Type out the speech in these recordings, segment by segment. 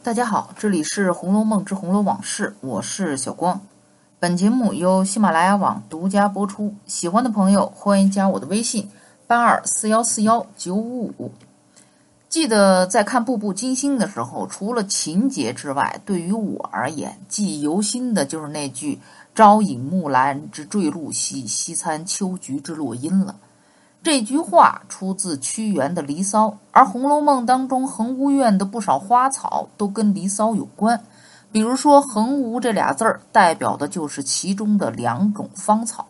大家好，这里是《红楼梦之红楼往事》，我是小光。本节目由喜马拉雅网独家播出，喜欢的朋友欢迎加我的微信八二四幺四幺九五五。记得在看《步步惊心》的时候，除了情节之外，对于我而言，记忆犹新的就是那句“朝饮暮兰之坠露兮，夕餐秋菊之落英”了。这句话出自屈原的《离骚》，而《红楼梦》当中蘅芜院的不少花草都跟《离骚》有关。比如说“蘅芜”这俩字儿，代表的就是其中的两种芳草。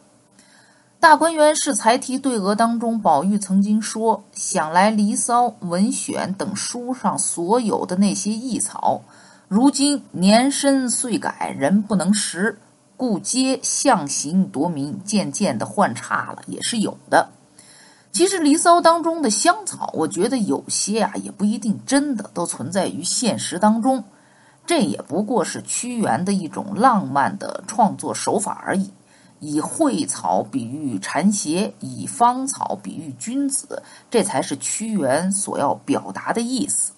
大观园试才题对额当中，宝玉曾经说：“想来《离骚》《文选》等书上所有的那些异草，如今年深岁改，人不能识，故皆象形夺名，渐渐的换差了，也是有的。其实《离骚》当中的香草，我觉得有些啊，也不一定真的都存在于现实当中，这也不过是屈原的一种浪漫的创作手法而已。”以蕙草比喻蝉鞋，以芳草比喻君子，这才是屈原所要表达的意思。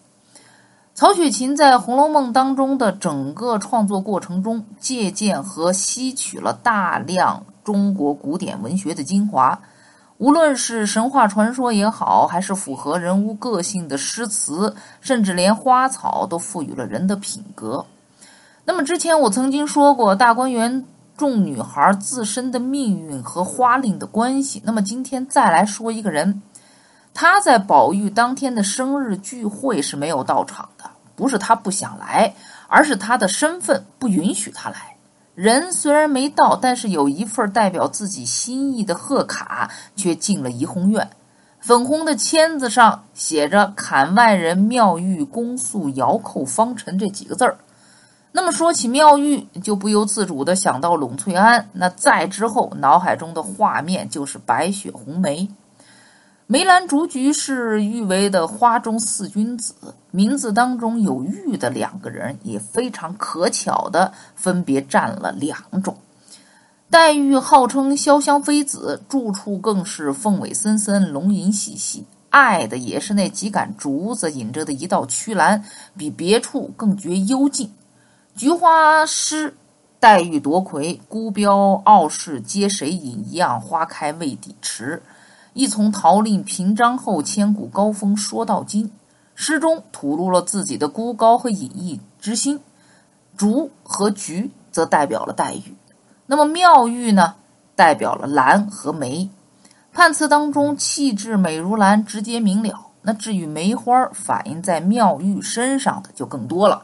曹雪芹在《红楼梦》当中的整个创作过程中，借鉴和吸取了大量中国古典文学的精华，无论是神话传说也好，还是符合人物个性的诗词，甚至连花草都赋予了人的品格。那么之前我曾经说过，大观园。众女孩自身的命运和花令的关系。那么今天再来说一个人，他在宝玉当天的生日聚会是没有到场的，不是他不想来，而是他的身份不允许他来。人虽然没到，但是有一份代表自己心意的贺卡却进了怡红院。粉红的签子上写着“槛外人妙玉公诉遥叩方辰”这几个字儿。那么说起妙玉，就不由自主地想到栊翠庵。那再之后，脑海中的画面就是白雪红梅。梅兰竹菊是誉为的花中四君子，名字当中有玉的两个人也非常可巧的分别占了两种。黛玉号称潇湘妃子，住处更是凤尾森森，龙吟细细，爱的也是那几杆竹子引着的一道曲栏，比别处更觉幽静。菊花诗，黛玉夺魁，孤标傲世皆谁饮？一样花开未底迟。一从陶令平章后，千古高峰说到今。诗中吐露了自己的孤高和隐逸之心。竹和菊则代表了黛玉，那么妙玉呢，代表了兰和梅。判词当中，气质美如兰，直接明了。那至于梅花反映在妙玉身上的，就更多了。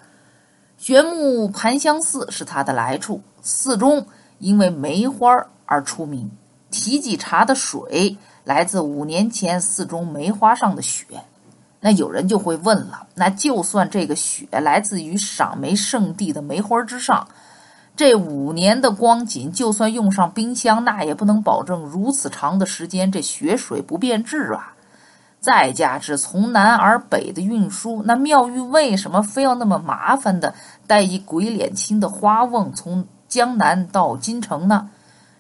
玄木盘香寺是它的来处，寺中因为梅花而出名。提几茶的水来自五年前寺中梅花上的雪。那有人就会问了：那就算这个雪来自于赏梅圣地的梅花之上，这五年的光景，就算用上冰箱，那也不能保证如此长的时间这雪水不变质啊！再加之从南而北的运输，那妙玉为什么非要那么麻烦的带一鬼脸青的花瓮从江南到京城呢？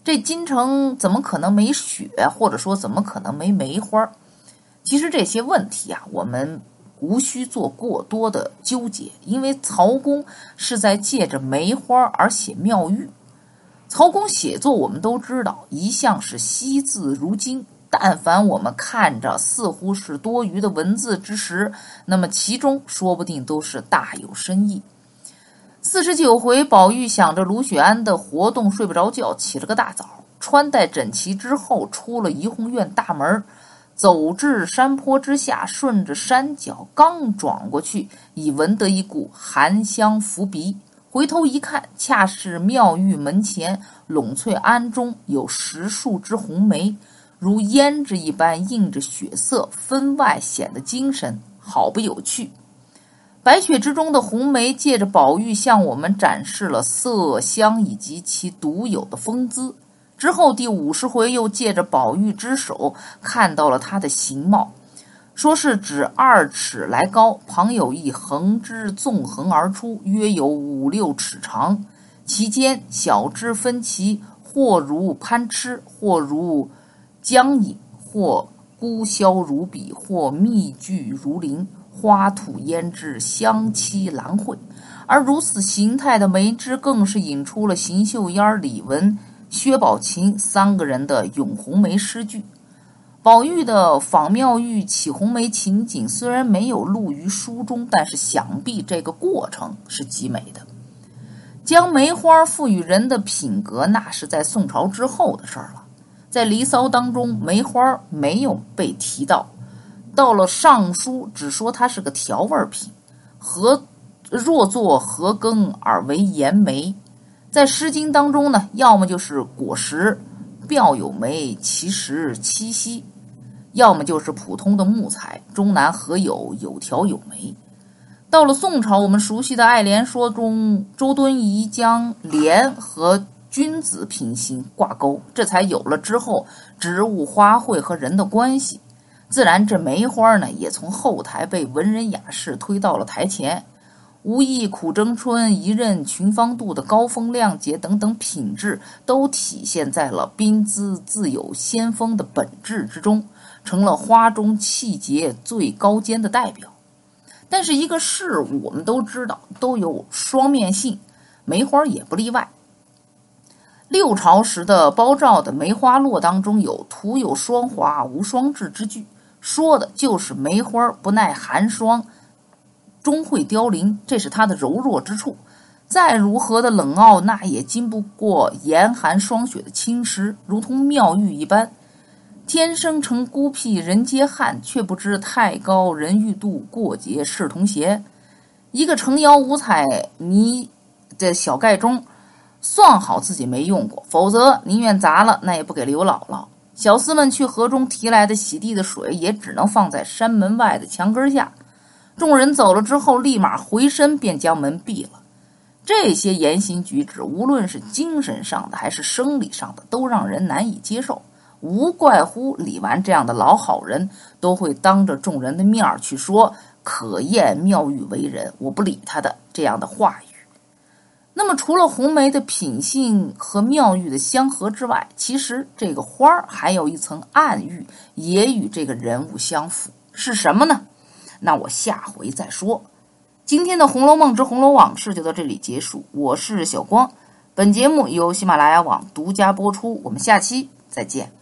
这京城怎么可能没雪，或者说怎么可能没梅花？其实这些问题啊，我们无需做过多的纠结，因为曹公是在借着梅花而写妙玉。曹公写作我们都知道，一向是惜字如金。但凡我们看着似乎是多余的文字之时，那么其中说不定都是大有深意。四十九回，宝玉想着卢雪庵的活动睡不着觉，起了个大早，穿戴整齐之后，出了怡红院大门，走至山坡之下，顺着山脚刚转过去，已闻得一股寒香拂鼻。回头一看，恰是妙玉门前栊翠庵中有十数枝红梅。如胭脂一般映着血色，分外显得精神，好不有趣。白雪之中的红梅，借着宝玉向我们展示了色香以及其独有的风姿。之后第五十回又借着宝玉之手，看到了它的形貌，说是指二尺来高，旁有一横枝纵横而出，约有五六尺长，其间小枝分歧，或如攀枝，或如。僵影或孤削如笔，或密聚如林，花吐胭脂，香凄兰蕙。而如此形态的梅枝，更是引出了邢岫烟、李文、薛宝琴三个人的咏红梅诗句。宝玉的访妙玉、起红梅情景虽然没有录于书中，但是想必这个过程是极美的。将梅花赋予人的品格，那是在宋朝之后的事了。在《离骚》当中，梅花没有被提到；到了《尚书》，只说它是个调味品。和若作何羹而为盐梅？在《诗经》当中呢，要么就是果实，表有梅，其实七夕；要么就是普通的木材，中南何有有条有梅。到了宋朝，我们熟悉的《爱莲说》中，周敦颐将莲和君子品行挂钩，这才有了之后植物、花卉和人的关系。自然，这梅花呢，也从后台被文人雅士推到了台前。无意苦争春，一任群芳妒的高风亮节等等品质，都体现在了宾姿自有先锋的本质之中，成了花中气节最高尖的代表。但是一个事物，我们都知道都有双面性，梅花也不例外。六朝时的包照的《梅花落》当中有“徒有霜华无双至”之句，说的就是梅花不耐寒霜。终会凋零，这是它的柔弱之处。再如何的冷傲，那也经不过严寒霜雪的侵蚀，如同妙玉一般。天生成孤僻，人皆罕，却不知太高人欲度，过节视同邪。一个成窑五彩泥的小盖钟，算好自己没用过，否则宁愿砸了，那也不给刘姥姥。小厮们去河中提来的洗地的水，也只能放在山门外的墙根下。众人走了之后，立马回身便将门闭了。这些言行举止，无论是精神上的还是生理上的，都让人难以接受。无怪乎李纨这样的老好人，都会当着众人的面去说“可厌妙玉为人，我不理他的”这样的话语。那么，除了红梅的品性和妙玉的相合之外，其实这个花儿还有一层暗喻，也与这个人物相符，是什么呢？那我下回再说。今天的《红楼梦之红楼往事》就到这里结束。我是小光，本节目由喜马拉雅网独家播出。我们下期再见。